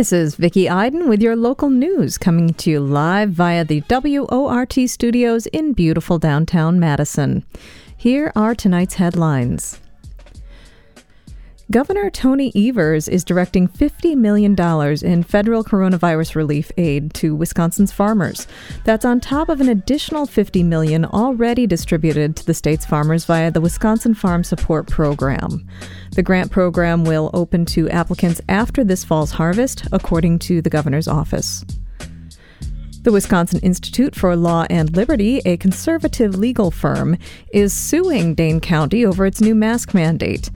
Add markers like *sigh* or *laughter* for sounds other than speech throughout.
This is Vicki Iden with your local news coming to you live via the WORT studios in beautiful downtown Madison. Here are tonight's headlines. Governor Tony Evers is directing $50 million in federal coronavirus relief aid to Wisconsin's farmers. That's on top of an additional 50 million already distributed to the state's farmers via the Wisconsin Farm Support Program. The grant program will open to applicants after this fall's harvest, according to the governor's office. The Wisconsin Institute for Law and Liberty, a conservative legal firm, is suing Dane County over its new mask mandate.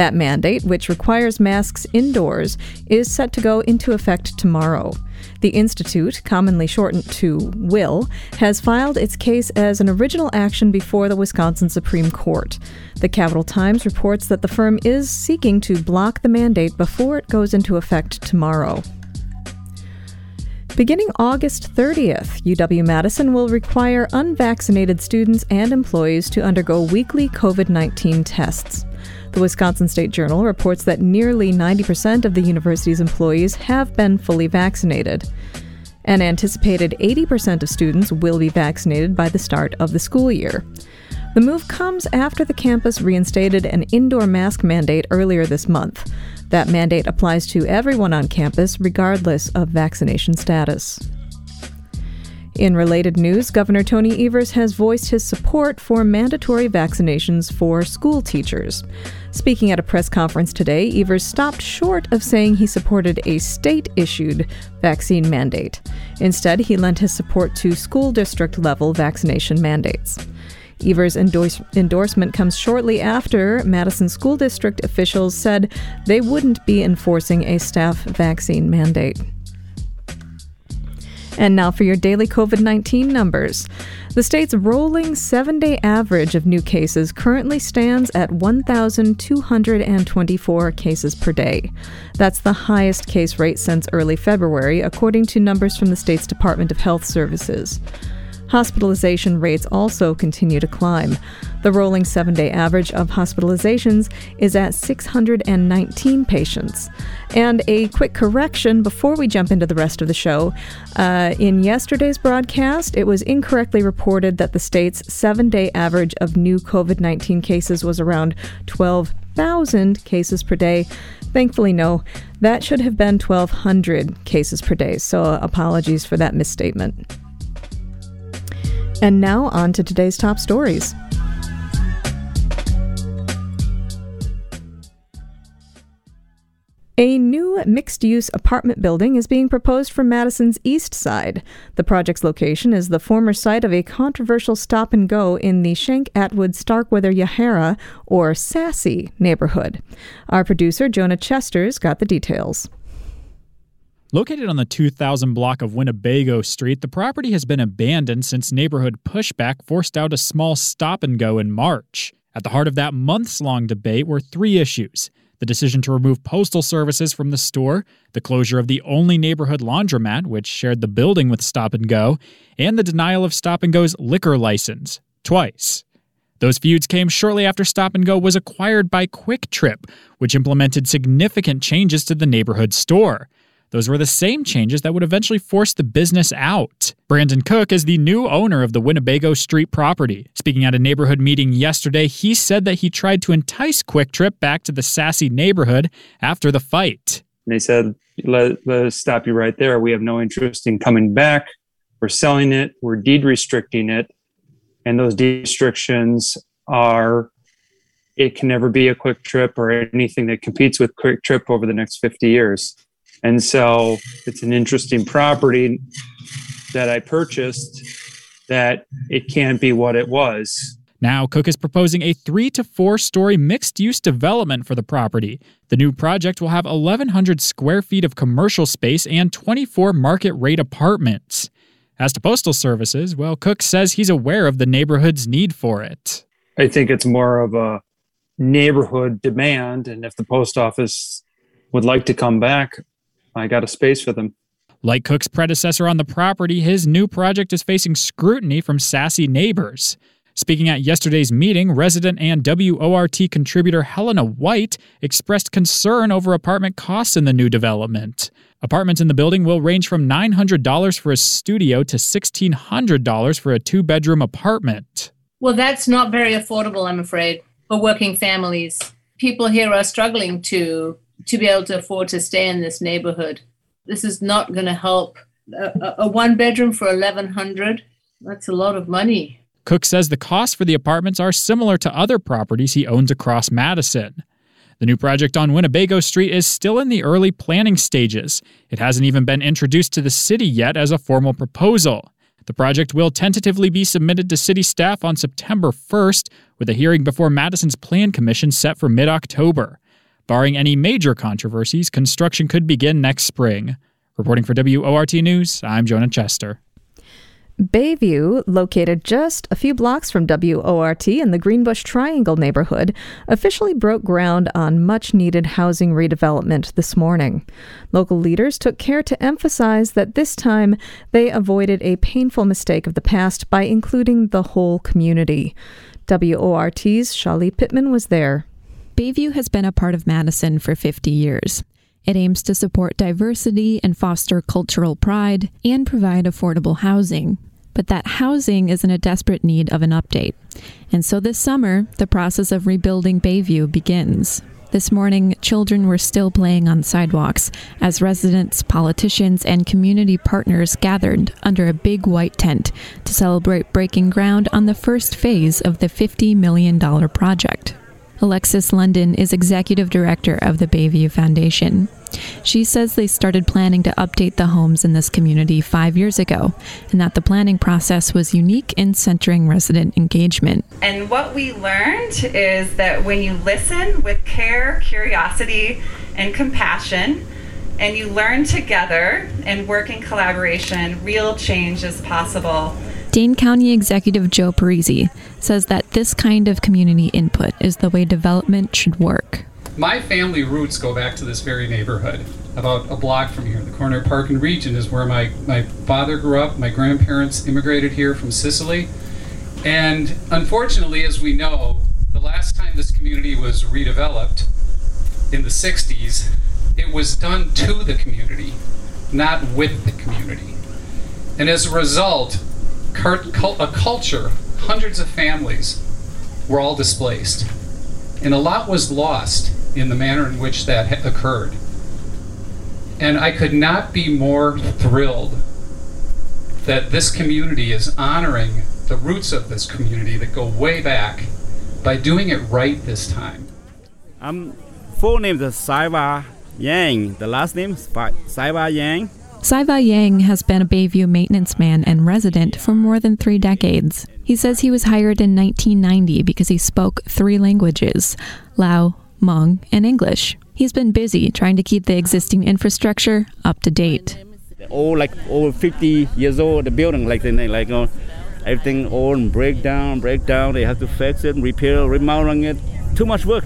That mandate, which requires masks indoors, is set to go into effect tomorrow. The Institute, commonly shortened to WILL, has filed its case as an original action before the Wisconsin Supreme Court. The Capital Times reports that the firm is seeking to block the mandate before it goes into effect tomorrow. Beginning August 30th, UW Madison will require unvaccinated students and employees to undergo weekly COVID 19 tests. The Wisconsin State Journal reports that nearly 90% of the university's employees have been fully vaccinated. An anticipated 80% of students will be vaccinated by the start of the school year. The move comes after the campus reinstated an indoor mask mandate earlier this month. That mandate applies to everyone on campus, regardless of vaccination status. In related news, Governor Tony Evers has voiced his support for mandatory vaccinations for school teachers. Speaking at a press conference today, Evers stopped short of saying he supported a state issued vaccine mandate. Instead, he lent his support to school district level vaccination mandates. Evers' endorse- endorsement comes shortly after Madison School District officials said they wouldn't be enforcing a staff vaccine mandate. And now for your daily COVID 19 numbers. The state's rolling seven day average of new cases currently stands at 1,224 cases per day. That's the highest case rate since early February, according to numbers from the state's Department of Health Services. Hospitalization rates also continue to climb. The rolling seven day average of hospitalizations is at 619 patients. And a quick correction before we jump into the rest of the show. Uh, in yesterday's broadcast, it was incorrectly reported that the state's seven day average of new COVID 19 cases was around 12,000 cases per day. Thankfully, no. That should have been 1,200 cases per day, so apologies for that misstatement. And now on to today's top stories. A new mixed use apartment building is being proposed for Madison's east side. The project's location is the former site of a controversial stop and go in the Schenk Atwood Starkweather Yahara, or SASY, neighborhood. Our producer, Jonah Chesters, got the details. Located on the 2000 block of Winnebago Street, the property has been abandoned since neighborhood pushback forced out a small stop and go in March. At the heart of that months long debate were three issues the decision to remove postal services from the store, the closure of the only neighborhood laundromat, which shared the building with Stop and Go, and the denial of Stop and Go's liquor license twice. Those feuds came shortly after Stop and Go was acquired by Kwik Trip, which implemented significant changes to the neighborhood store. Those were the same changes that would eventually force the business out. Brandon Cook is the new owner of the Winnebago Street property. Speaking at a neighborhood meeting yesterday, he said that he tried to entice Kwik Trip back to the SASY neighborhood after the fight. And They said, let, let us stop you right there. We have no interest in coming back. We're selling it, we're deed restricting it. And those deed restrictions are it can never be a Kwik Trip or anything that competes with Kwik Trip over the next 50 years. And so it's an interesting property that I purchased that it can't be what it was. Now, Cook is proposing a three to four story mixed use development for the property. The new project will have 1,100 square feet of commercial space and 24 market rate apartments. As to postal services, well, Cook says he's aware of the neighborhood's need for it. I think it's more of a neighborhood demand. And if the post office would like to come back, I got a space for them. Like Cook's predecessor on the property, his new project is facing scrutiny from SASY neighbors. Speaking at yesterday's meeting, resident and WORT contributor Helena White expressed concern over apartment costs in the new development. Apartments in the building will range from $900 for a studio to $1,600 for a two bedroom apartment. Well, that's not very affordable, I'm afraid, for working families. People here are struggling to to be able to afford to stay in this neighborhood. This is not going to help. A, a one bedroom for 1100 that's a lot of money. Cook says the costs for the apartments are similar to other properties he owns across Madison. The new project on Winnebago Street is still in the early planning stages. It hasn't even been introduced to the city yet as a formal proposal. The project will tentatively be submitted to city staff on September 1st, with a hearing before Madison's Plan Commission set for mid October. Barring any major controversies, construction could begin next spring. Reporting for WORT News, I'm Jonah Chester. Bayview, located just a few blocks from WORT in the Greenbush Triangle neighborhood, officially broke ground on much needed housing redevelopment this morning. Local leaders took care to emphasize that this time they avoided a painful mistake of the past by including the whole community. WORT's Shali Pittman was there. Bayview has been a part of Madison for 50 years. It aims to support diversity and foster cultural pride and provide affordable housing but that housing is in a desperate need of an update. And so this summer, the process of rebuilding Bayview begins. This morning, children were still playing on sidewalks as residents, politicians, and community partners gathered under a big white tent to celebrate breaking ground on the first phase of the $50 million project. Alexis London is executive director of the Bayview Foundation. She says they started planning to update the homes in this community five years ago, and that the planning process was unique in centering resident engagement. And what we learned is that when you listen with care, curiosity, and compassion, and you learn together and work in collaboration, real change is possible. Dane County Executive Joe Parisi says that this kind of community input is the way development should work. My family roots go back to this very neighborhood, about a block from here. The corner Park and Regent is where my, my father grew up. My grandparents immigrated here from Sicily. And unfortunately, as we know, the last time this community was redeveloped in the 60s, it was done to the community, not with the community. And as a result, a culture, hundreds of families were all displaced. And a lot was lost in the manner in which that occurred. And I could not be more thrilled that this community is honoring the roots of this community that go way back by doing it right this time. I'm full name is Saiva Yang. The last name is Saiva Yang. Saiva Yang has been a Bayview maintenance man and resident for more than three decades. He says he was hired in 1990 because he spoke three languages Lao, Hmong, and English. He's been busy trying to keep the existing infrastructure up to date. All like over 50 years old, the building, like like uh, everything all break down, break down. They have to fix it, repair, remodeling it. Too much work.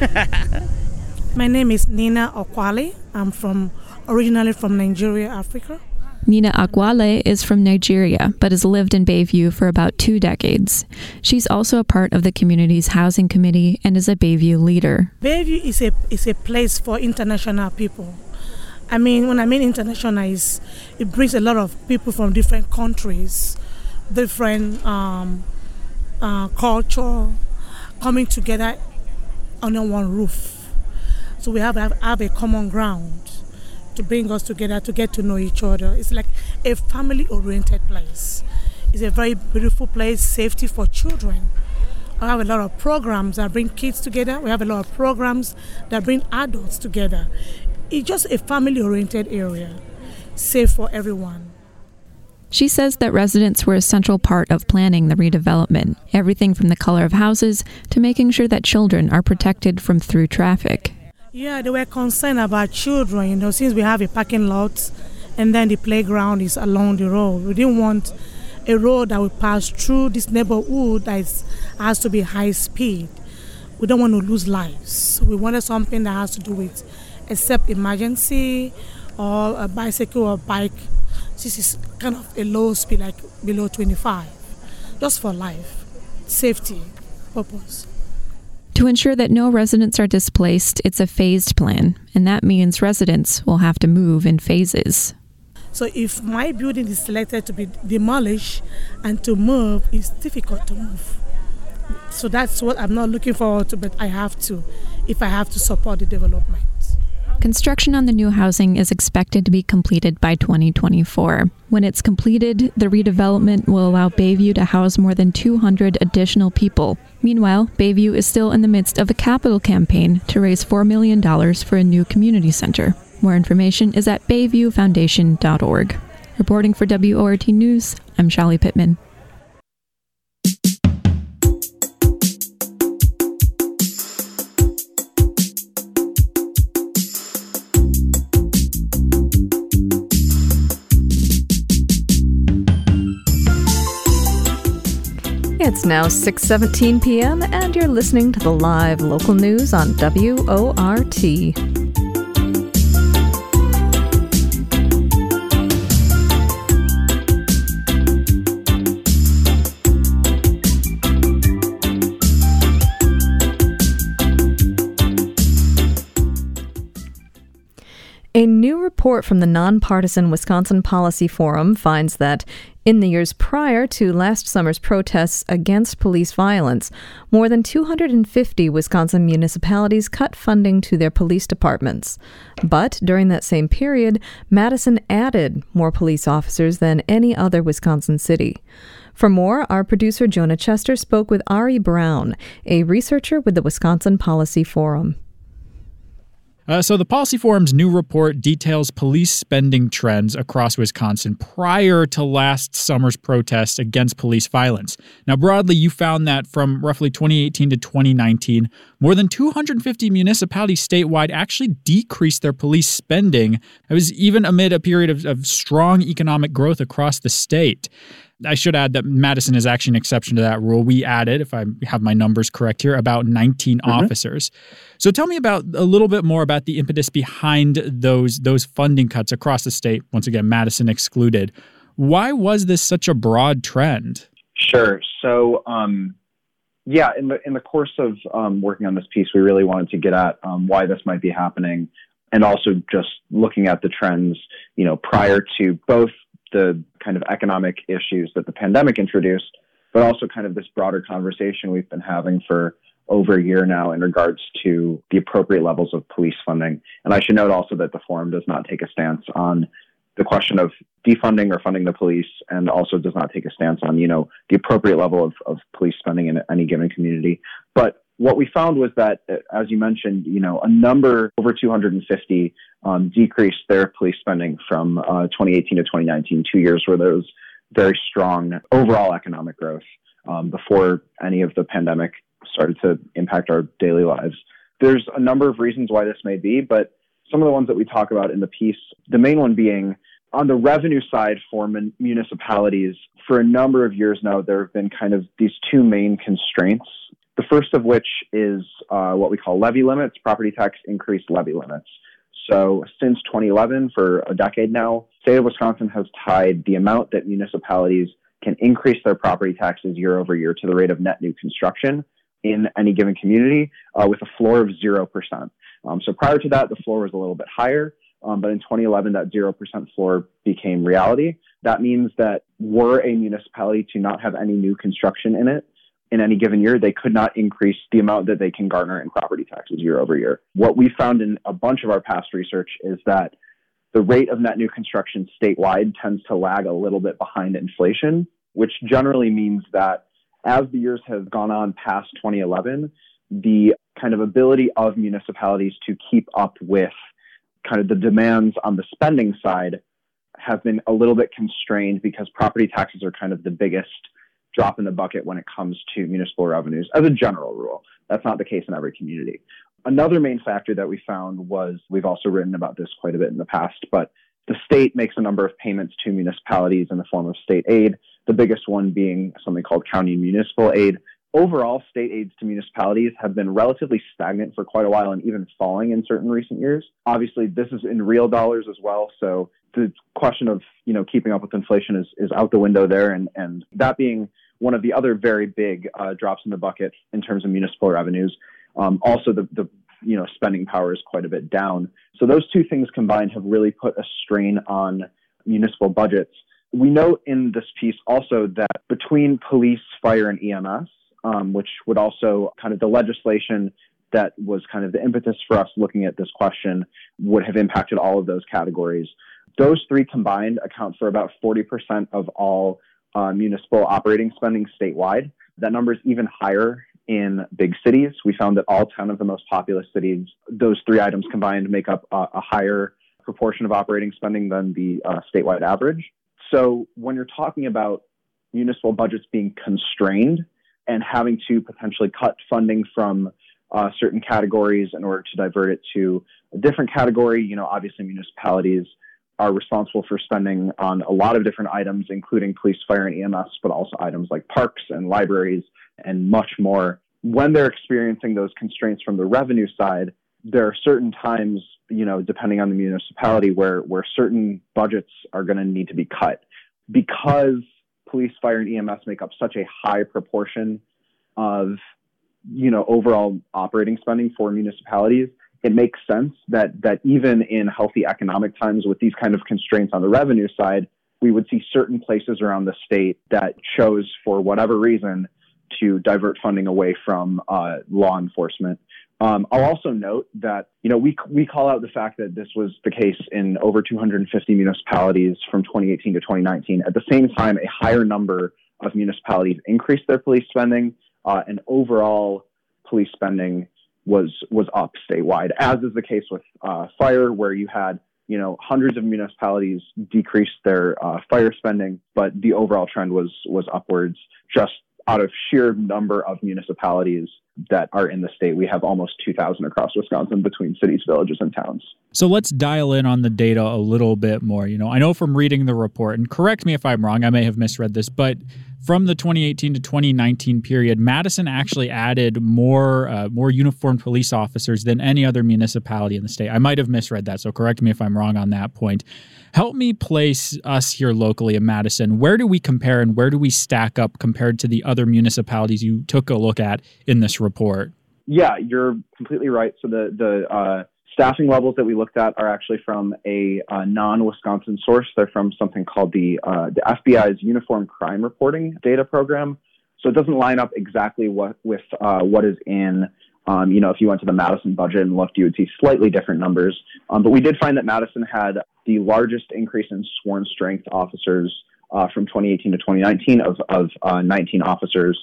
*laughs* My name is Nina Okwali. I'm from originally from Nigeria, Africa. Nina Akwale is from Nigeria, but has lived in Bayview for about two decades. She's also a part of the community's housing committee and is a Bayview leader. Bayview is a, is a place for international people. I mean, when I mean international, is it brings a lot of people from different countries, different um, uh, culture, coming together under one roof. So we have, have, have a common ground to bring us together to get to know each other. It's like a family oriented place. It's a very beautiful place, safety for children. I have a lot of programs that bring kids together. We have a lot of programs that bring adults together. It's just a family oriented area, safe for everyone. She says that residents were a central part of planning the redevelopment, everything from the color of houses to making sure that children are protected from through traffic. Yeah, they were concerned about children, you know, since we have a parking lot and then the playground is along the road. We didn't want a road that will pass through this neighborhood that is, has to be high speed. We don't want to lose lives. We wanted something that has to do with except emergency or a bicycle or bike. This is kind of a low speed, like below 25, just for life, safety purpose. To ensure that no residents are displaced, it's a phased plan, and that means residents will have to move in phases. So if my building is selected to be demolished and to move, it's difficult to move. So that's what I'm not looking forward to, but I have to if I have to support the development. Construction on the new housing is expected to be completed by 2024. When it's completed, the redevelopment will allow Bayview to house more than 200 additional people. Meanwhile, Bayview is still in the midst of a capital campaign to raise $4 million for a new community center. More information is at bayviewfoundation.org. Reporting for WORT News, I'm Shelly Pittman. It's now 6:17 p.m. and you're listening to the live local news on WORT. Report from the nonpartisan Wisconsin Policy Forum finds that in the years prior to last summer's protests against police violence, more than 250 Wisconsin municipalities cut funding to their police departments. But during that same period, Madison added more police officers than any other Wisconsin city. For more, our producer Jonah Chester spoke with Ari Brown, a researcher with the Wisconsin Policy Forum. Uh, so, the Policy Forum's new report details police spending trends across Wisconsin prior to last summer's protests against police violence. Now, broadly, you found that from roughly 2018 to 2019, more than 250 municipalities statewide actually decreased their police spending. It was even amid a period of, of strong economic growth across the state. I should add that Madison is actually an exception to that rule. We added, if I have my numbers correct here, about 19 mm-hmm. officers. So tell me about a little bit more about the impetus behind those those funding cuts across the state. Once again, Madison excluded. Why was this such a broad trend? Sure. So, um, yeah, in the in the course of um, working on this piece, we really wanted to get at um, why this might be happening, and also just looking at the trends, you know, prior to both the kind of economic issues that the pandemic introduced, but also kind of this broader conversation we've been having for over a year now in regards to the appropriate levels of police funding. And I should note also that the forum does not take a stance on the question of defunding or funding the police and also does not take a stance on, you know, the appropriate level of, of police spending in any given community. But what we found was that, as you mentioned, you know, a number over 250 um, decreased their police spending from uh, 2018 to 2019, two years where there was very strong overall economic growth um, before any of the pandemic started to impact our daily lives. There's a number of reasons why this may be, but some of the ones that we talk about in the piece, the main one being on the revenue side for municipalities, for a number of years now, there have been kind of these two main constraints the first of which is uh, what we call levy limits, property tax increased levy limits. So since 2011, for a decade now, state of Wisconsin has tied the amount that municipalities can increase their property taxes year over year to the rate of net new construction in any given community uh, with a floor of 0%. Um, so prior to that, the floor was a little bit higher. Um, but in 2011, that 0% floor became reality. That means that were a municipality to not have any new construction in it, in any given year, they could not increase the amount that they can garner in property taxes year over year. What we found in a bunch of our past research is that the rate of net new construction statewide tends to lag a little bit behind inflation, which generally means that as the years have gone on past 2011, the kind of ability of municipalities to keep up with kind of the demands on the spending side have been a little bit constrained because property taxes are kind of the biggest drop in the bucket when it comes to municipal revenues as a general rule. That's not the case in every community. Another main factor that we found was we've also written about this quite a bit in the past, but the state makes a number of payments to municipalities in the form of state aid, the biggest one being something called county municipal aid. Overall, state aids to municipalities have been relatively stagnant for quite a while and even falling in certain recent years. Obviously, this is in real dollars as well, so the question of you know keeping up with inflation is, is out the window there and, and that being one of the other very big uh, drops in the bucket in terms of municipal revenues. Um, also, the, the you know spending power is quite a bit down. So those two things combined have really put a strain on municipal budgets. We note in this piece also that between police, fire, and EMS, um, which would also kind of the legislation that was kind of the impetus for us looking at this question would have impacted all of those categories. Those three combined account for about 40% of all uh, municipal operating spending statewide. That number is even higher in big cities. We found that all 10 of the most populous cities, those three items combined make up a, a higher proportion of operating spending than the uh, statewide average. So when you're talking about municipal budgets being constrained and having to potentially cut funding from uh, certain categories in order to divert it to a different category, you know, obviously municipalities are responsible for spending on a lot of different items, including police, fire, and EMS, but also items like parks and libraries and much more. When they're experiencing those constraints from the revenue side, there are certain times, you know, depending on the municipality, where where certain budgets are going to need to be cut because police, fire, and EMS make up such a high proportion of, you know, overall operating spending for municipalities it makes sense that that even in healthy economic times with these kind of constraints on the revenue side, we would see certain places around the state that chose for whatever reason to divert funding away from uh, law enforcement. Um, I'll also note that you know we we call out the fact that this was the case in over 250 municipalities from 2018 to 2019. At the same time, a higher number of municipalities increased their police spending, uh, and overall police spending was was up statewide, as is the case with uh, fire, where you had you know hundreds of municipalities decrease their uh, fire spending, but the overall trend was was upwards. Just out of sheer number of municipalities that are in the state, we have almost 2,000 across Wisconsin between cities, villages, and towns. So let's dial in on the data a little bit more. You know, I know from reading the report, and correct me if I'm wrong, I may have misread this, but from the 2018 to 2019 period, Madison actually added more uh, more uniformed police officers than any other municipality in the state. I might have misread that, so correct me if I'm wrong on that point. Help me place us here locally in Madison. Where do we compare and where do we stack up compared to the other municipalities you took a look at in this report? Yeah, you're completely right. So the the uh, staffing levels that we looked at are actually from a, a non-Wisconsin source. They're from something called the uh, the FBI's Uniform Crime Reporting Data Program. So it doesn't line up exactly what with uh, what is in. Um, you know, if you went to the Madison budget and looked, you would see slightly different numbers. Um, but we did find that Madison had the largest increase in sworn strength officers uh, from 2018 to 2019 of, of uh, 19 officers,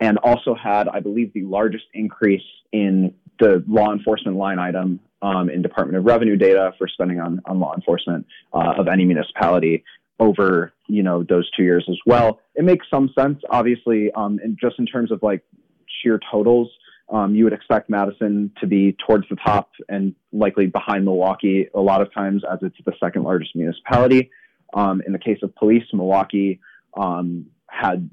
and also had, I believe, the largest increase in the law enforcement line item um, in Department of Revenue data for spending on, on law enforcement uh, of any municipality over you know those two years as well. It makes some sense, obviously, um, and just in terms of like sheer totals. Um, you would expect Madison to be towards the top and likely behind Milwaukee a lot of times, as it's the second largest municipality. Um, in the case of police, Milwaukee um, had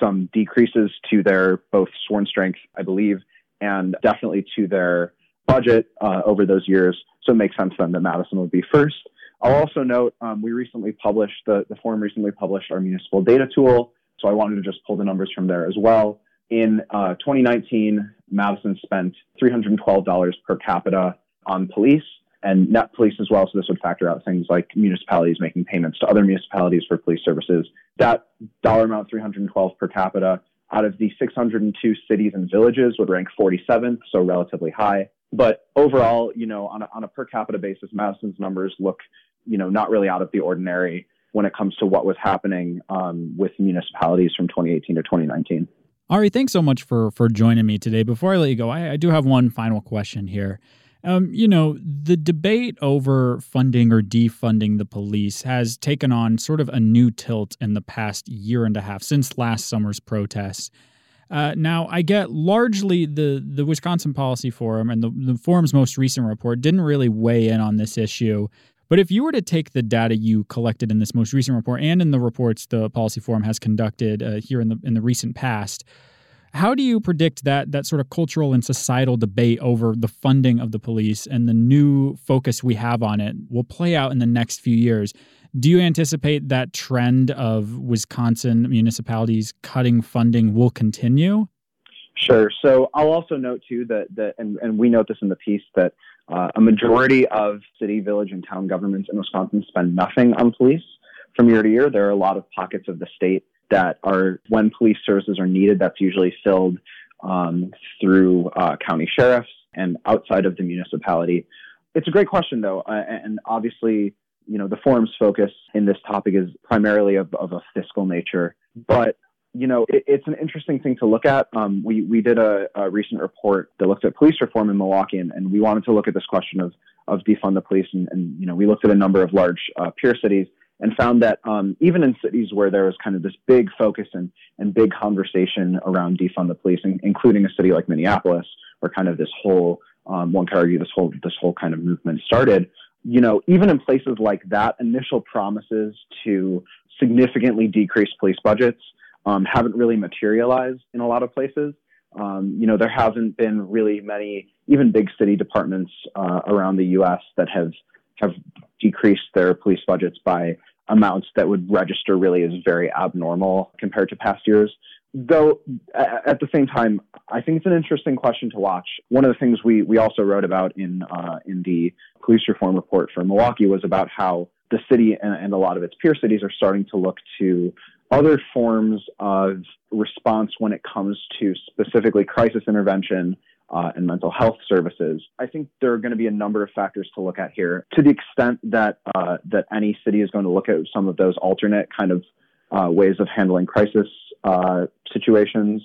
some decreases to their both sworn strength, I believe, and definitely to their budget uh, over those years. So it makes sense then that Madison would be first. I'll also note um, we recently published, the, the forum recently published our municipal data tool. So I wanted to just pull the numbers from there as well. In uh, 2019, Madison spent $312 per capita on police and net police as well. So this would factor out things like municipalities making payments to other municipalities for police services. That dollar amount, 312 per capita, out of the 602 cities and villages would rank 47th, so relatively high. But overall, you know, on a, on a per capita basis, Madison's numbers look, you know, not really out of the ordinary when it comes to what was happening um, with municipalities from 2018 to 2019. Ari, thanks so much for for joining me today. Before I let you go, I, I do have one final question here. Um, you know, the debate over funding or defunding the police has taken on sort of a new tilt in the past year and a half since last summer's protests. Uh, now, I get largely the the Wisconsin Policy Forum and the, the forum's most recent report didn't really weigh in on this issue. But if you were to take the data you collected in this most recent report and in the reports the Policy Forum has conducted uh, here in the in the recent past, how do you predict that that sort of cultural and societal debate over the funding of the police and the new focus we have on it will play out in the next few years? Do you anticipate that trend of Wisconsin municipalities cutting funding will continue? Sure. So I'll also note too that that and, and we note this in the piece that uh, a majority of city, village, and town governments in Wisconsin spend nothing on police from year to year. There are a lot of pockets of the state that are when police services are needed. That's usually filled um, through uh, county sheriffs and outside of the municipality. It's a great question though, uh, and obviously, you know, the forum's focus in this topic is primarily of, of a fiscal nature, but you know, it, it's an interesting thing to look at. Um, we we did a, a, recent report that looked at police reform in Milwaukee, and, and, we wanted to look at this question of of defund the police, and, and you know, we looked at a number of large uh, peer cities and found that um, even in cities where there was kind of this big focus and and big conversation around defund the police, including a city like Minneapolis, where kind of this whole um, one could argue this whole this whole kind of movement started. You know, even in places like that, initial promises to significantly decrease police budgets um, haven't really materialized in a lot of places. Um, you know, there haven't been really many, even big city departments uh, around the U.S. that have have decreased their police budgets by amounts that would register really as very abnormal compared to past years. Though at the same time, I think it's an interesting question to watch. One of the things we we also wrote about in uh, in the police reform report for Milwaukee was about how the city and, and a lot of its peer cities are starting to look to other forms of response when it comes to specifically crisis intervention uh, and mental health services. I think there are going to be a number of factors to look at here. To the extent that uh, that any city is going to look at some of those alternate kind of uh, ways of handling crisis uh, situations,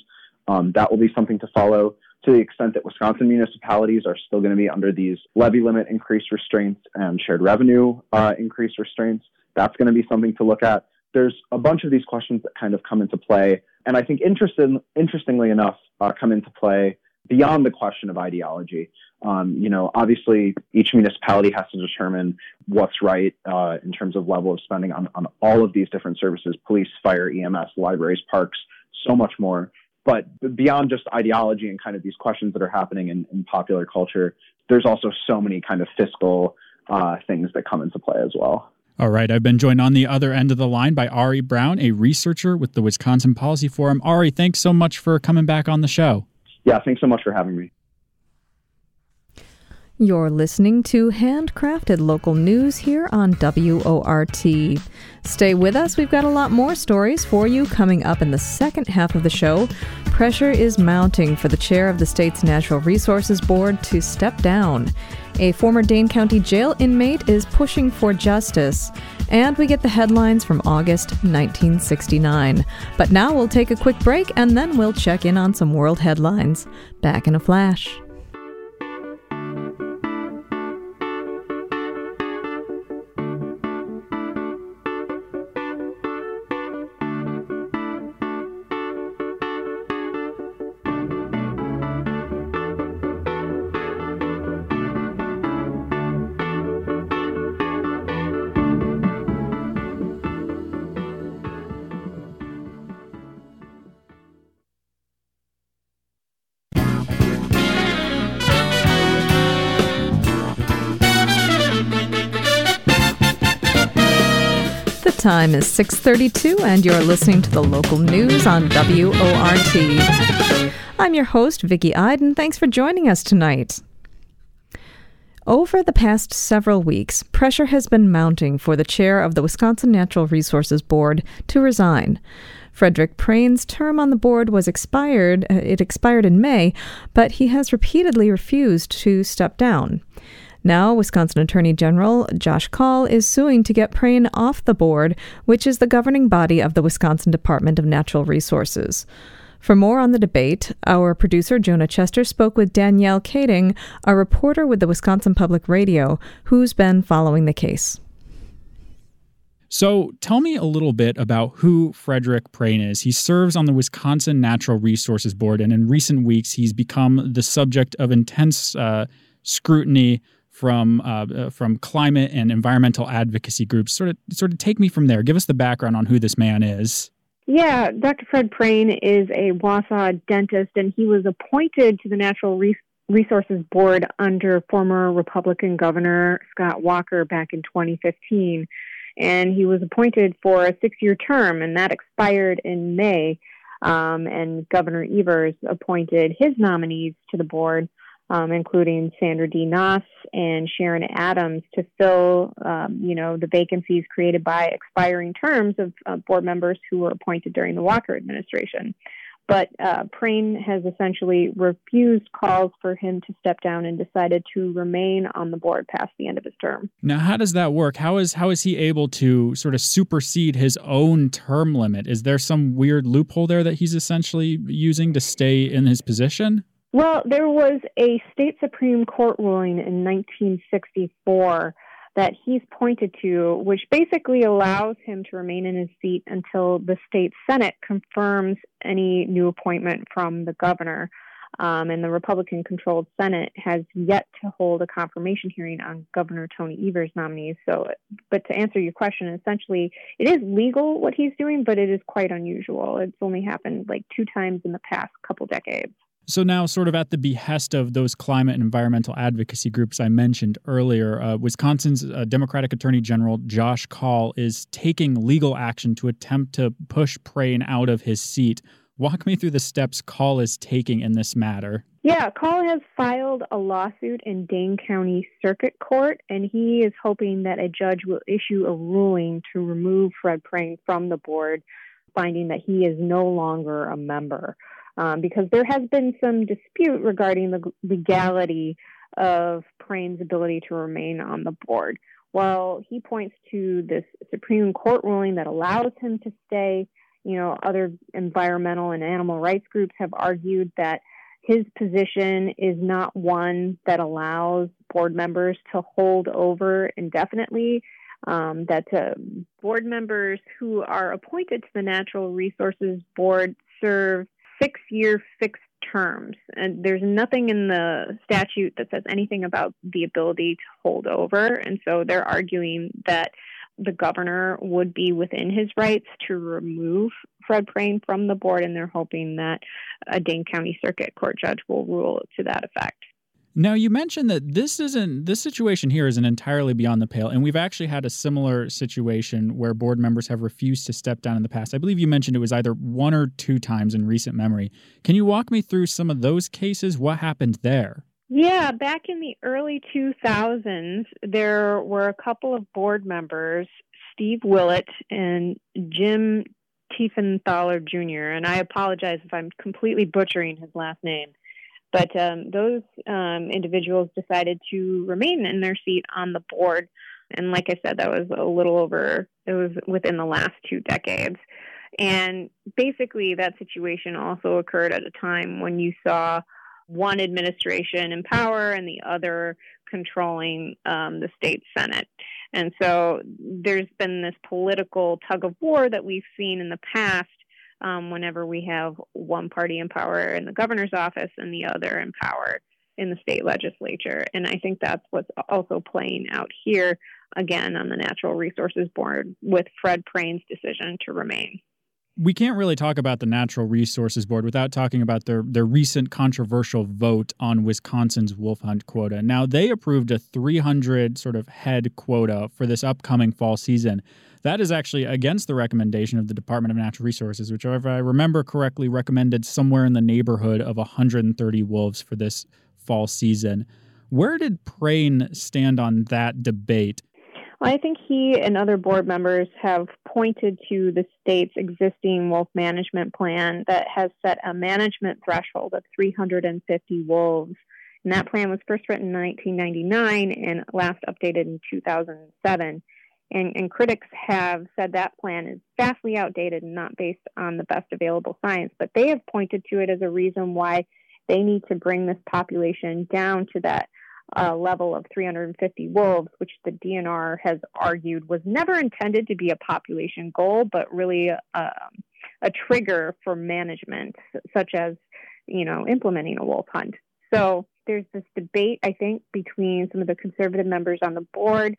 um, that will be something to follow. To the extent that Wisconsin municipalities are still going to be under these levy limit increase restraints and shared revenue uh, increase restraints, that's going to be something to look at there's a bunch of these questions that kind of come into play, and I think interesting, interestingly enough, uh, come into play beyond the question of ideology. Um, you know, obviously, each municipality has to determine what's right uh, in terms of level of spending on, on all of these different services police, fire, EMS, libraries, parks, so much more. But beyond just ideology and kind of these questions that are happening in, in popular culture, there's also so many kind of fiscal uh, things that come into play as well. All right, I've been joined on the other end of the line by Ari Brown, a researcher with the Wisconsin Policy Forum. Ari, thanks so much for coming back on the show. Yeah, thanks so much for having me. You're listening to handcrafted local news here on WORT. Stay with us, we've got a lot more stories for you coming up in the second half of the show. Pressure is mounting for the chair of the state's Natural Resources Board to step down. A former Dane County jail inmate is pushing for justice. And we get the headlines from August 1969. But now we'll take a quick break and then we'll check in on some world headlines. Back in a flash. Time is 6:32 and you're listening to the local news on WORT. I'm your host Vicki Iden. Thanks for joining us tonight. Over the past several weeks, pressure has been mounting for the chair of the Wisconsin Natural Resources Board to resign. Frederick Prehn's term on the board was expired. Uh, it expired in May, but he has repeatedly refused to step down. Now, Wisconsin Attorney General Josh Kaul is suing to get Prehn off the board, which is the governing body of the Wisconsin Department of Natural Resources. For more on the debate, our producer Jonah Chester spoke with Danielle Kaeding, a reporter with the Wisconsin Public Radio, who's been following the case. So, tell me a little bit about who Frederick Prehn is. He serves on the Wisconsin Natural Resources Board, and in recent weeks, he's become the subject of intense uh, scrutiny from uh, uh, from climate and environmental advocacy groups. Sort of sort of take me from there. Give us the background on who this man is. Yeah, Dr. Fred Prehn is a Wausau dentist, and he was appointed to the Natural Resources Board under former Republican Governor Scott Walker back in 2015. And he was appointed for a six year term, and that expired in May. Um, and Governor Evers appointed his nominees to the board, um, including Sandra Dee Naas and Sharon Adams, to fill, um, you know, the vacancies created by expiring terms of uh, board members who were appointed during the Walker administration. But uh, Prehn has essentially refused calls for him to step down and decided to remain on the board past the end of his term. Now, how does that work? How is how is he able to sort of supersede his own term limit? Is there some weird loophole there that he's essentially using to stay in his position? Well, there was a state Supreme Court ruling in 1964 that he's pointed to, which basically allows him to remain in his seat until the state Senate confirms any new appointment from the governor. Um, and the Republican controlled Senate has yet to hold a confirmation hearing on Governor Tony Evers' nominees. So, but to answer your question, essentially, it is legal what he's doing, but it is quite unusual. It's only happened like two times in the past couple decades. So now, sort of at the behest of those climate and environmental advocacy groups I mentioned earlier, uh, Wisconsin's uh, Democratic Attorney General Josh Kaul is taking legal action to attempt to push Prehn out of his seat. Walk me through the steps Kaul is taking in this matter. Yeah, Kaul has filed a lawsuit in Dane County Circuit Court, and he is hoping that a judge will issue a ruling to remove Fred Prehn from the board, finding that he is no longer a member um, because there has been some dispute regarding the legality of Prehn's ability to remain on the board. Well, he points to this Supreme Court ruling that allows him to stay. You know, other environmental and animal rights groups have argued that his position is not one that allows board members to hold over indefinitely. Um, that uh, board members who are appointed to the Natural Resources Board serve six year fixed terms. And there's nothing in the statute that says anything about the ability to hold over. And so they're arguing that the governor would be within his rights to remove Fred Prehn from the board, and they're hoping that a Dane County Circuit Court judge will rule to that effect. Now you mentioned that this isn't this situation here isn't entirely beyond the pale, and we've actually had a similar situation where board members have refused to step down in the past. I believe you mentioned it was either one or two times in recent memory. Can you walk me through some of those cases? What happened there? Yeah, back in the early 2000s, there were a couple of board members, Steve Willett and Jim Tiefenthaler Jr., and I apologize if I'm completely butchering his last name. But um, those um, individuals decided to remain in their seat on the board. And like I said, that was a little over, it was within the last two decades. And basically, that situation also occurred at a time when you saw one administration in power and the other controlling um, the state Senate. And so there's been this political tug of war that we've seen in the past um, whenever we have one party in power in the governor's office and the other in power in the state legislature. And I think that's what's also playing out here again on the Natural Resources Board with Fred Prehn's decision to remain we can't really talk about the Natural Resources Board without talking about their, their recent controversial vote on Wisconsin's wolf hunt quota. Now, they approved a 300 sort of head quota for this upcoming fall season. That is actually against the recommendation of the Department of Natural Resources, which, if I remember correctly, recommended somewhere in the neighborhood of 130 wolves for this fall season. Where did Prehn stand on that debate? Well, I think he and other board members have pointed to the state's existing wolf management plan that has set a management threshold of 350 wolves. And that plan was first written in 1999 and last updated in 2007. And, and, critics have said that plan is vastly outdated and not based on the best available science, but they have pointed to it as a reason why they need to bring this population down to that uh, level of 350 wolves, which the DNR has argued was never intended to be a population goal, but really a, a trigger for management, such as you know implementing a wolf hunt. So there's this debate, I think, between some of the conservative members on the board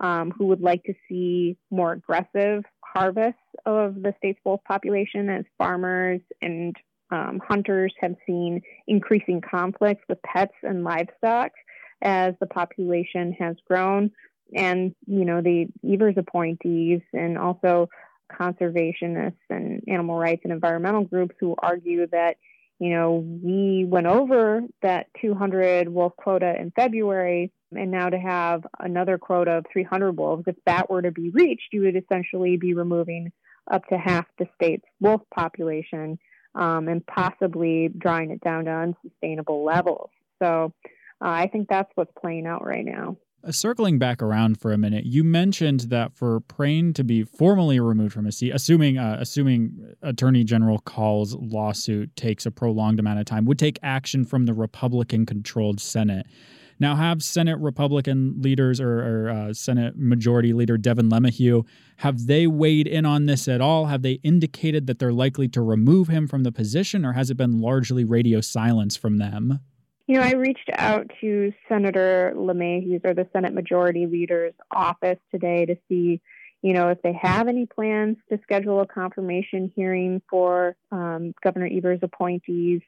um, who would like to see more aggressive harvests of the state's wolf population as farmers and um, hunters have seen increasing conflicts with pets and livestock as the population has grown. And, you know, the Evers appointees and also conservationists and animal rights and environmental groups who argue that, you know, we went over that 200 wolf quota in February, and now to have another quota of 300 wolves, if that were to be reached, you would essentially be removing up to half the state's wolf population um, and possibly drawing it down to unsustainable levels. So uh, I think that's what's playing out right now. Uh, circling back around for a minute, you mentioned that for Prehn to be formally removed from his seat, assuming uh, assuming Attorney General Kaul's lawsuit takes a prolonged amount of time, would take action from the Republican-controlled Senate. Now, have Senate Republican leaders or, or uh, Senate Majority Leader Devin LeMahieu have they weighed in on this at all? Have they indicated that they're likely to remove him from the position, or has it been largely radio silence from them? You know, I reached out to Senator LeMahieu's or the Senate Majority Leader's office today to see, you know, if they have any plans to schedule a confirmation hearing for um, Governor Evers' appointees.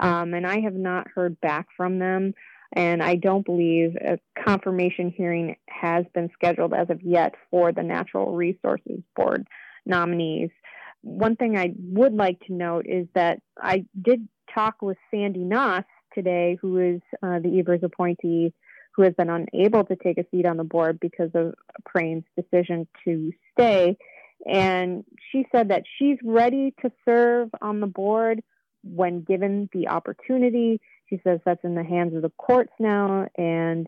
Um, and I have not heard back from them. And I don't believe a confirmation hearing has been scheduled as of yet for the Natural Resources Board nominees. One thing I would like to note is that I did talk with Sandy Naas today, who is uh, the Evers appointee, who has been unable to take a seat on the board because of Prehn's decision to stay. And she said that she's ready to serve on the board when given the opportunity. She says that's in the hands of the courts now and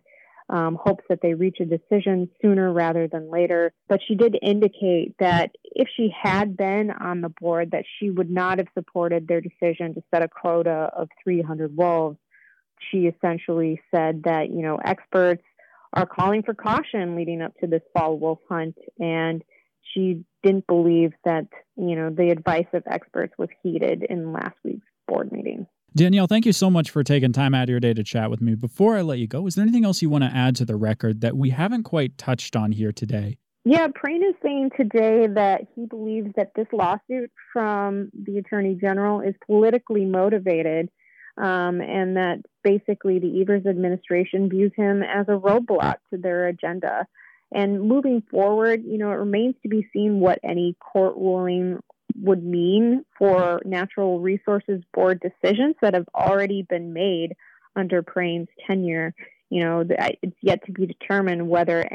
um, hopes that they reach a decision sooner rather than later. But she did indicate that if she had been on the board, that she would not have supported their decision to set a quota of 300 wolves. She essentially said that, you know, experts are calling for caution leading up to this fall wolf hunt. And she didn't believe that, you know, the advice of experts was heeded in last week's board meeting. Danielle, thank you so much for taking time out of your day to chat with me. Before I let you go, is there anything else you want to add to the record that we haven't quite touched on here today? Yeah, Prehn is saying today that he believes that this lawsuit from the Attorney General is politically motivated um, and that basically the Evers administration views him as a roadblock to their agenda. And moving forward, you know, it remains to be seen what any court ruling would mean for natural resources board decisions that have already been made under Prehn's tenure. You know, it's yet to be determined whether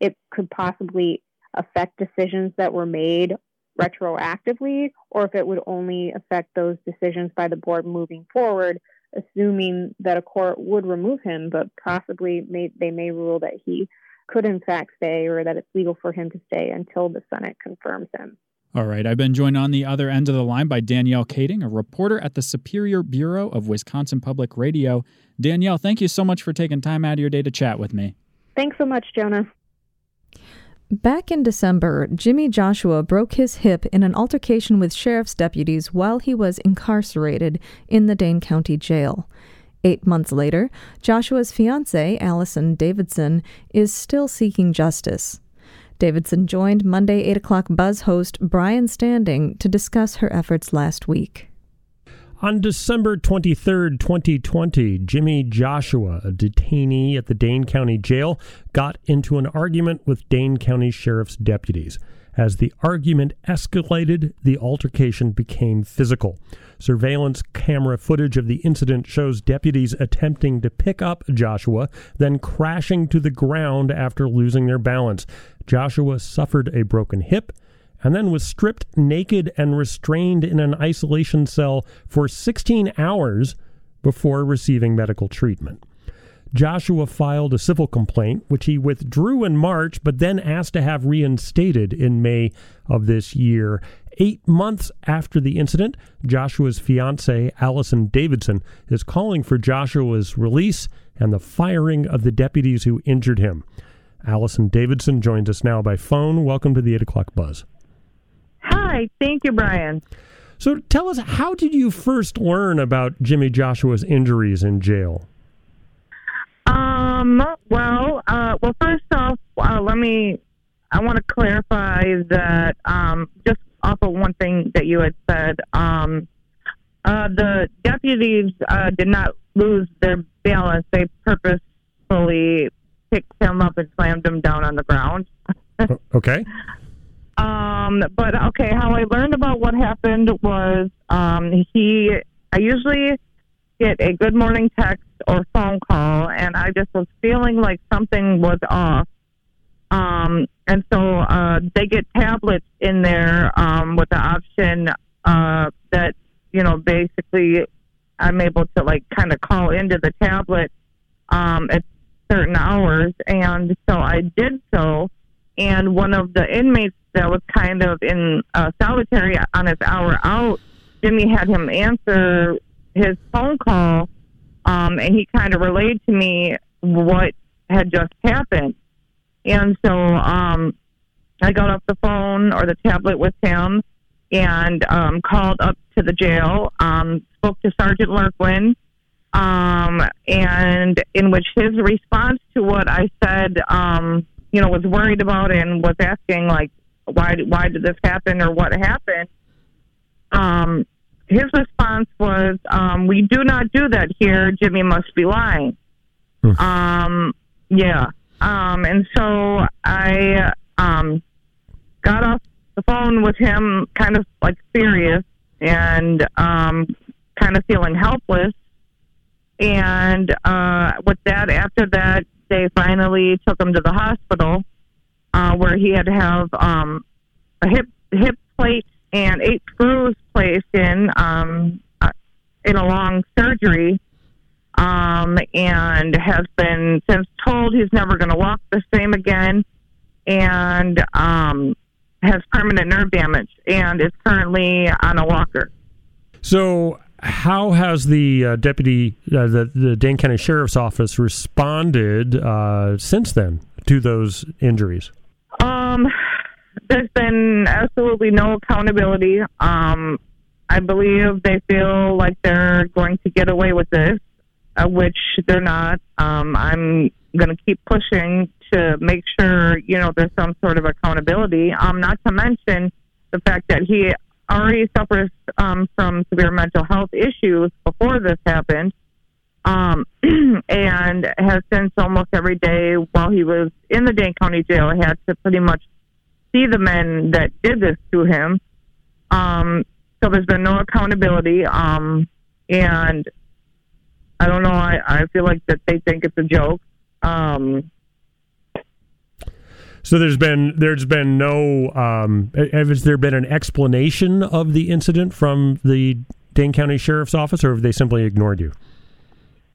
it could possibly affect decisions that were made retroactively or if it would only affect those decisions by the board moving forward, assuming that a court would remove him, but possibly may, they may rule that he could in fact stay or that it's legal for him to stay until the Senate confirms him. All right, I've been joined on the other end of the line by Danielle Kaeding, a reporter at the Superior Bureau of Wisconsin Public Radio. Danielle, thank you so much for taking time out of your day to chat with me. Thanks so much, Jonah. Back in December, Jimmy Joshua broke his hip in an altercation with sheriff's deputies while he was incarcerated in the Dane County Jail. Eight months later, Joshua's fiancee, Allison Davidson, is still seeking justice. Davidson joined Monday 8 o'clock Buzz host Brian Standing to discuss her efforts last week. On December 23, 2020, Jimmy Joshua, a detainee at the Dane County Jail, got into an argument with Dane County Sheriff's deputies. As the argument escalated, the altercation became physical. Surveillance camera footage of the incident shows deputies attempting to pick up Joshua, then crashing to the ground after losing their balance. Joshua suffered a broken hip and then was stripped naked and restrained in an isolation cell for 16 hours before receiving medical treatment. Joshua filed a civil complaint, which he withdrew in March, but then asked to have reinstated in May of this year. Eight months after the incident, Joshua's fiancee, Allison Davidson, is calling for Joshua's release and the firing of the deputies who injured him. Allison Davidson joins us now by phone. Welcome to the 8 o'clock buzz. Hi, thank you, Brian. So tell us, how did you first learn about Jimmy Joshua's injuries in jail? Um, well, uh, well, first off, uh, let me, I want to clarify that um, just off of one thing that you had said, um, uh, the deputies uh, did not lose their balance. They purposefully picked him up and slammed him down on the ground. okay. Um, but okay, how I learned about what happened was um, he. I usually get a good morning text or phone call, and I just was feeling like something was off. Um, and so uh, they get tablets in there um, with the option uh, that you know basically I'm able to like kind of call into the tablet um, at certain hours, and so I did so. And one of the inmates that was kind of in uh, solitary on his hour out, Jimmy had him answer his phone call, um, and he kind of relayed to me what had just happened. And so um, I got off the phone or the tablet with him and um, called up to the jail, um, spoke to Sergeant Lurkwin, um, and in which his response to what I said, um, you know, was worried about and was asking like, why why did this happen or what happened? Um, his response was, um, "We do not do that here. Jimmy must be lying." Um, yeah. Um, and so I um, got off the phone with him, kind of like serious and um, kind of feeling helpless. And uh, with that, after that, they finally took him to the hospital uh, where he had to have um, a hip hip plate and eight screws placed in um, uh, in a long surgery, um, and has been since told he's never going to walk the same again, and um, has permanent nerve damage and is currently on a walker. So, how has the uh, deputy, uh, the the Dane County Sheriff's Office responded uh, since then to those injuries? Um, there's been absolutely no accountability. Um, I believe they feel like they're going to get away with this, uh, which they're not. Um, I'm going to keep pushing to make sure you know there's some sort of accountability. Um, not to mention the fact that he already suffers um, from severe mental health issues before this happened, um, *clears throat* and has since almost every day while he was in the Dane County Jail had to pretty much see the men that did this to him. Um, so there's been no accountability, um, and I don't know. I, I feel like that they think it's a joke. Um, So there's been there's been no um, has there been an explanation of the incident from the Dane County Sheriff's Office, or have they simply ignored you?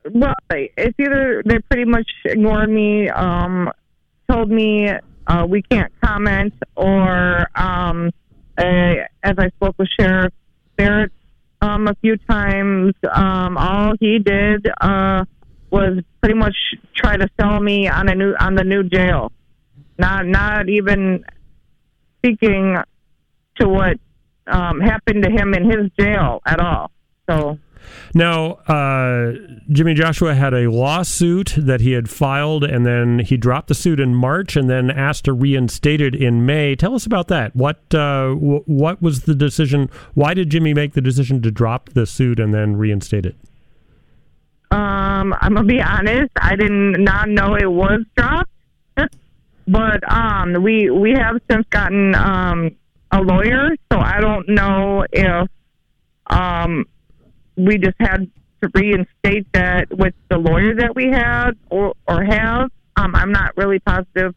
Well, it's either they pretty much ignored me, um, told me uh, we can't comment, or um, uh, as I spoke with Sheriff Barrett um, a few times, um, all he did uh, was pretty much try to sell me on a new on the new jail, not not even speaking to what um, happened to him in his jail at all. So. Now, uh, Jimmy Joshua had a lawsuit that he had filed, and then he dropped the suit in March, and then asked to reinstate it in May. Tell us about that. What uh, w- what was the decision? Why did Jimmy make the decision to drop the suit and then reinstate it? Um, I'm gonna be honest. I did not know it was dropped, *laughs* but um, we we have since gotten um a lawyer, so I don't know if um we just had to reinstate that with the lawyer that we had or or have. Um, I'm not really positive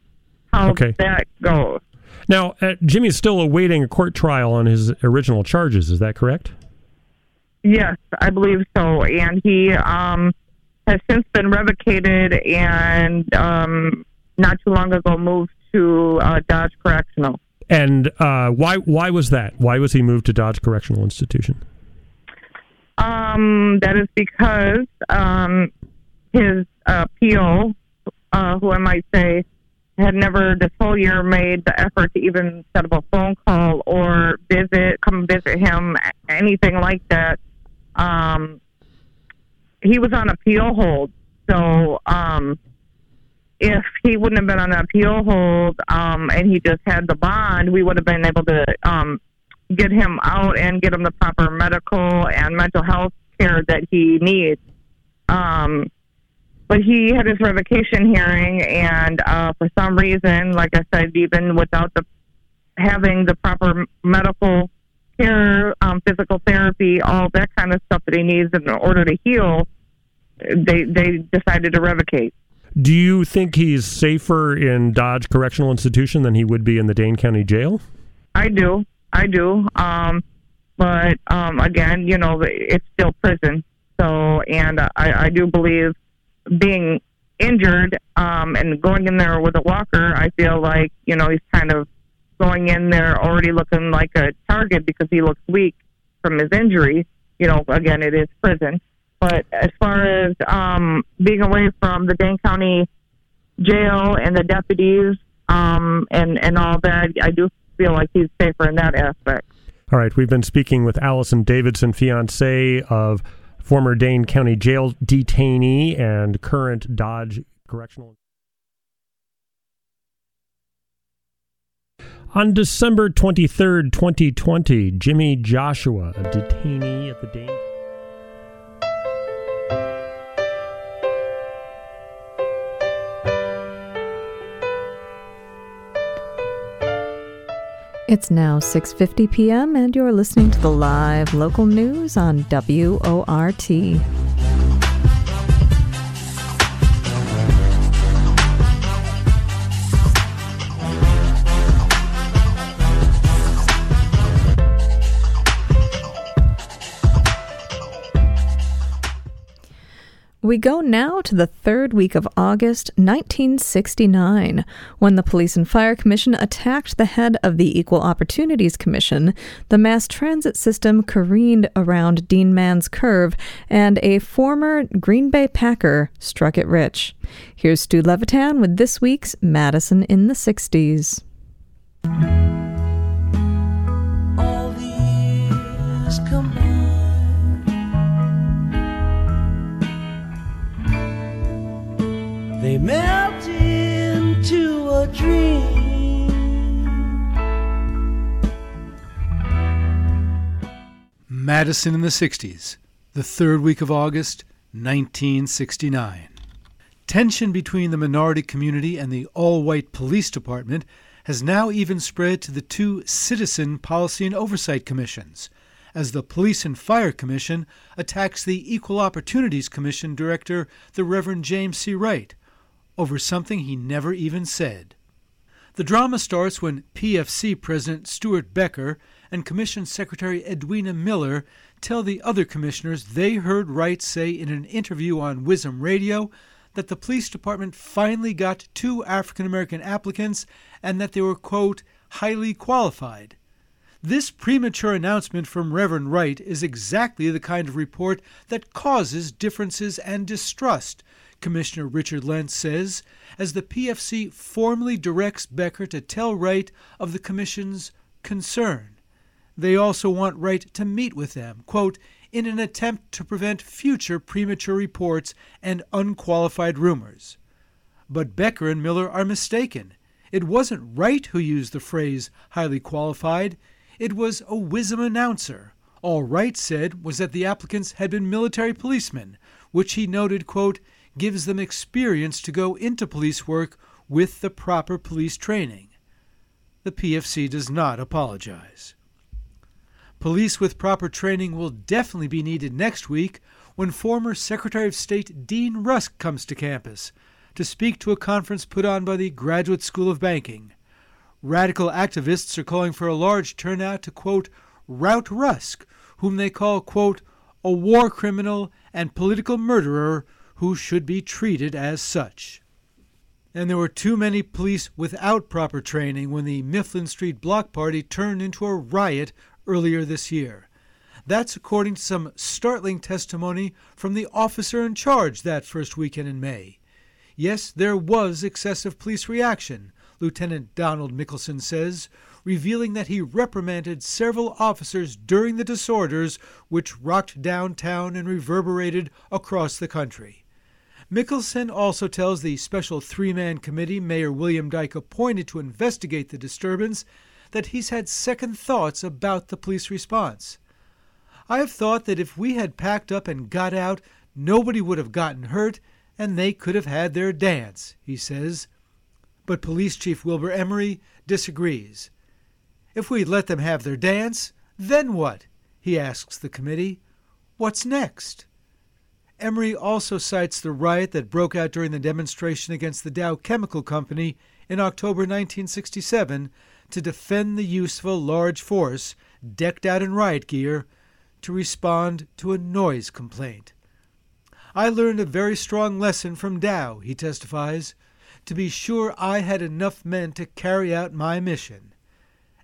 how Okay. that goes. Now, uh, Jimmy is still awaiting a court trial on his original charges. Is that correct? Yes, I believe so. And he um, has since been revocated and um, not too long ago moved to uh, Dodge Correctional. And uh, why why was that? Why was he moved to Dodge Correctional Institution? Um, that is because um, his uh, PO, uh, who I might say, had never this whole year made the effort to even set up a phone call or visit, come visit him, anything like that. Um, he was on appeal hold. So um, if he wouldn't have been on appeal hold um, and he just had the bond, we would have been able to um, get him out and get him the proper medical and mental health care that he needs. Um, but he had his revocation hearing, and uh, for some reason, like I said, even without the having the proper medical care, um, physical therapy, all that kind of stuff that he needs in order to heal, they they decided to revocate. Do you think he's safer in Dodge Correctional Institution than he would be in the Dane County Jail? I do, I do. Um, but um, again, you know, it's still prison. So, and I, I do believe being injured um, and going in there with a walker, I feel like you know he's kind of going in there already looking like a target because he looks weak from his injury. You know, again, it is prison. But as far as um, being away from the Dane County jail and the deputies um, and and all that, I do feel like he's safer in that aspect. All right, we've been speaking with Allison Davidson, fiance of former Dane County Jail detainee and current Dodge Correctional. On December 23rd, 2020, Jimmy Joshua, a detainee at the Dane It's now 6:50 p.m. and you're listening to the live local news on WORT. We go now to the third week of August 1969, when the Police and Fire Commission attacked the head of the Equal Opportunities Commission. The mass transit system careened around Dean Man's Curve, and a former Green Bay Packer struck it rich. Here's Stu Levitan with this week's Madison in the 60s. They melt into a dream. Madison in the 60s, the third week of August, 1969. Tension between the minority community and the all white police department has now even spread to the two Citizen Policy and Oversight Commissions, as the Police and Fire Commission attacks the Equal Opportunities Commission director, the Reverend James C. Wright, over something he never even said. The drama starts when PFC President Stuart Becker and Commission Secretary Edwina Miller tell the other commissioners they heard Wright say in an interview on WIZM Radio that the police department finally got two African American applicants and that they were, quote, highly qualified. This premature announcement from Reverend Wright is exactly the kind of report that causes differences and distrust Commissioner Richard Lentz says, as the PFC formally directs Becker to tell Wright of the Commission's concern. They also want Wright to meet with them, quote, in an attempt to prevent future premature reports and unqualified rumors. But Becker and Miller are mistaken. It wasn't Wright who used the phrase highly qualified, it was a WIZM announcer. All Wright said was that the applicants had been military policemen, which he noted, quote, gives them experience to go into police work with the proper police training. The PFC does not apologize. Police with proper training will definitely be needed next week when former Secretary of State Dean Rusk comes to campus to speak to a conference put on by the Graduate School of Banking. Radical activists are calling for a large turnout to, quote, rout Rusk, whom they call, quote, a war criminal and political murderer who should be treated as such. And there were too many police without proper training when the Mifflin Street block party turned into a riot earlier this year. That's according to some startling testimony from the officer in charge that first weekend in May. Yes, there was excessive police reaction, Lieutenant Donald Mickelson says, revealing that he reprimanded several officers during the disorders which rocked downtown and reverberated across the country. Mickelson also tells the special three man committee Mayor William Dyke appointed to investigate the disturbance that he's had second thoughts about the police response. I have thought that if we had packed up and got out, nobody would have gotten hurt and they could have had their dance, he says. But Police Chief Wilbur Emery disagrees. If we'd let them have their dance, then what? He asks the committee. What's next? Emery also cites the riot that broke out during the demonstration against the Dow Chemical Company in October 1967 to defend the use of a large force, decked out in riot gear, to respond to a noise complaint. I learned a very strong lesson from Dow, he testifies, to be sure I had enough men to carry out my mission.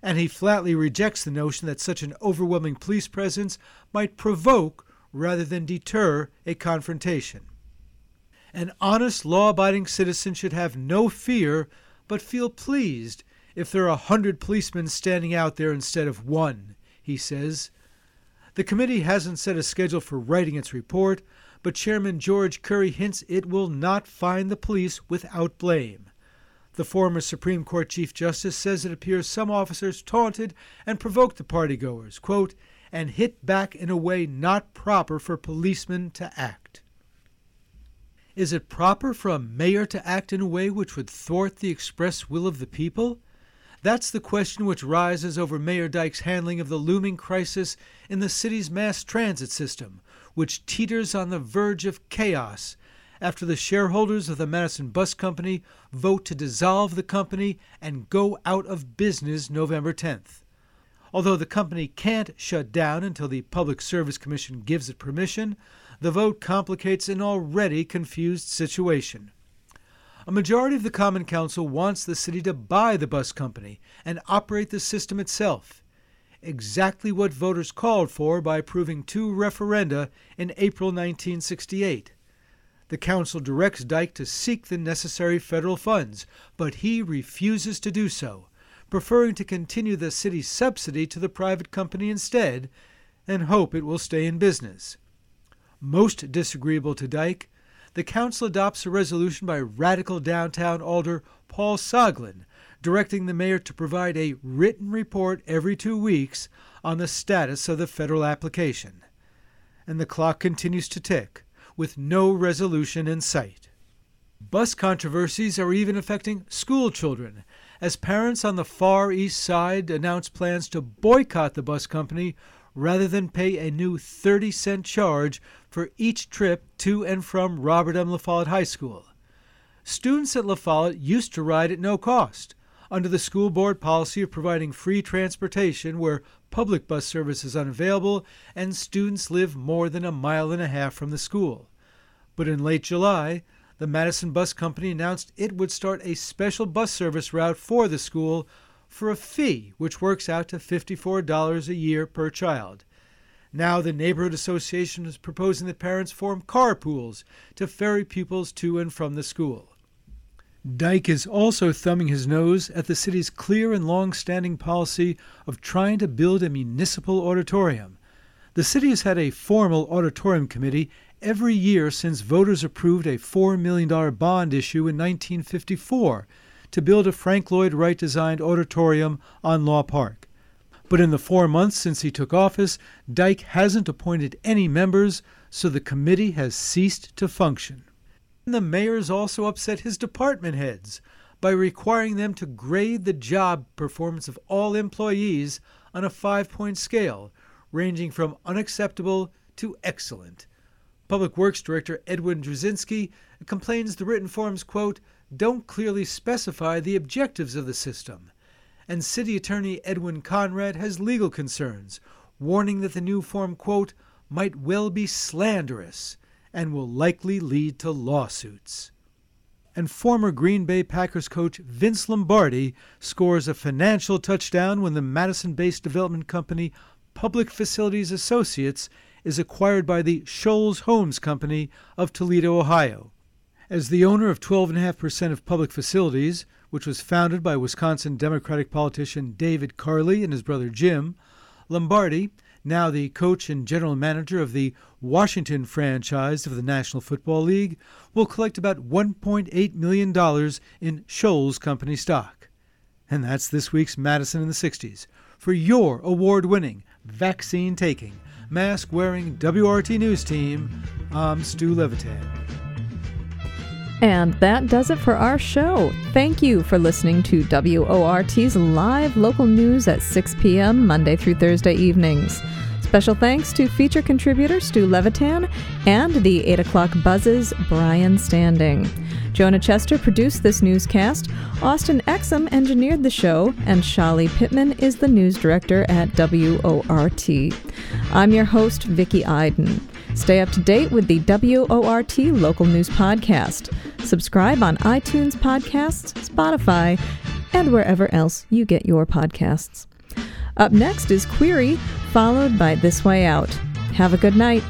And he flatly rejects the notion that such an overwhelming police presence might provoke rather than deter a confrontation. An honest, law abiding citizen should have no fear, but feel pleased if there are a hundred policemen standing out there instead of one, he says. The committee hasn't set a schedule for writing its report, but Chairman George Curry hints it will not find the police without blame. The former Supreme Court Chief Justice says it appears some officers taunted and provoked the partygoers, quote, and hit back in a way not proper for policemen to act. Is it proper for a mayor to act in a way which would thwart the express will of the people? That's the question which rises over Mayor Dyke's handling of the looming crisis in the city's mass transit system, which teeters on the verge of chaos after the shareholders of the Madison Bus Company vote to dissolve the company and go out of business November 10th. Although the company can't shut down until the Public Service Commission gives it permission, the vote complicates an already confused situation. A majority of the Common Council wants the city to buy the bus company and operate the system itself. Exactly what voters called for by approving two referenda in April 1968. The council directs Dyke to seek the necessary federal funds, but he refuses to do so, preferring to continue the city's subsidy to the private company instead and hope it will stay in business. Most disagreeable to Dyke, the council adopts a resolution by radical downtown alder Paul Soglin directing the mayor to provide a written report every two weeks on the status of the federal application. And the clock continues to tick, with no resolution in sight. Bus controversies are even affecting school children, as parents on the far east side announce plans to boycott the bus company rather than pay a new 30 cent charge for each trip to and from Robert M. La Follette High School. Students at La Follette used to ride at no cost under the school board policy of providing free transportation where public bus service is unavailable and students live more than a mile and a half from the school. But in late July, the Madison Bus Company announced it would start a special bus service route for the school for a fee which works out to $54 a year per child. Now, the Neighborhood Association is proposing that parents form carpools to ferry pupils to and from the school. Dyke is also thumbing his nose at the city's clear and long standing policy of trying to build a municipal auditorium. The city has had a formal auditorium committee every year since voters approved a $4 million bond issue in 1954 to build a Frank Lloyd Wright designed auditorium on Law Park. But in the four months since he took office, Dyke hasn't appointed any members, so the committee has ceased to function. The mayor's also upset his department heads by requiring them to grade the job performance of all employees on a five point scale, ranging from unacceptable to excellent. Public Works Director Edwin Drzezinski complains the written forms, quote, don't clearly specify the objectives of the system and City Attorney Edwin Conrad has legal concerns, warning that the new form, quote, might well be slanderous and will likely lead to lawsuits. And former Green Bay Packers coach Vince Lombardi scores a financial touchdown when the Madison based development company Public Facilities Associates is acquired by the Shoals Homes Company of Toledo, Ohio. As the owner of 12.5% of public facilities, which was founded by Wisconsin Democratic politician David Carley and his brother Jim, Lombardi, now the coach and general manager of the Washington franchise of the National Football League, will collect about $1.8 million in Shoals Company stock. And that's this week's Madison in the 60s. For your award winning, vaccine taking, mask wearing WRT News team, I'm Stu Levitan. And that does it for our show. Thank you for listening to WORT's live local news at 6 p.m. Monday through Thursday evenings. Special thanks to feature contributor Stu Levitan and the 8 o'clock buzzes Brian Standing. Jonah Chester produced this newscast, Austin Exum engineered the show, and Shali Pittman is the news director at WORT. I'm your host, Vicki Iden. Stay up to date with the WORT Local News Podcast. Subscribe on iTunes Podcasts, Spotify, and wherever else you get your podcasts. Up next is Query, followed by This Way Out. Have a good night.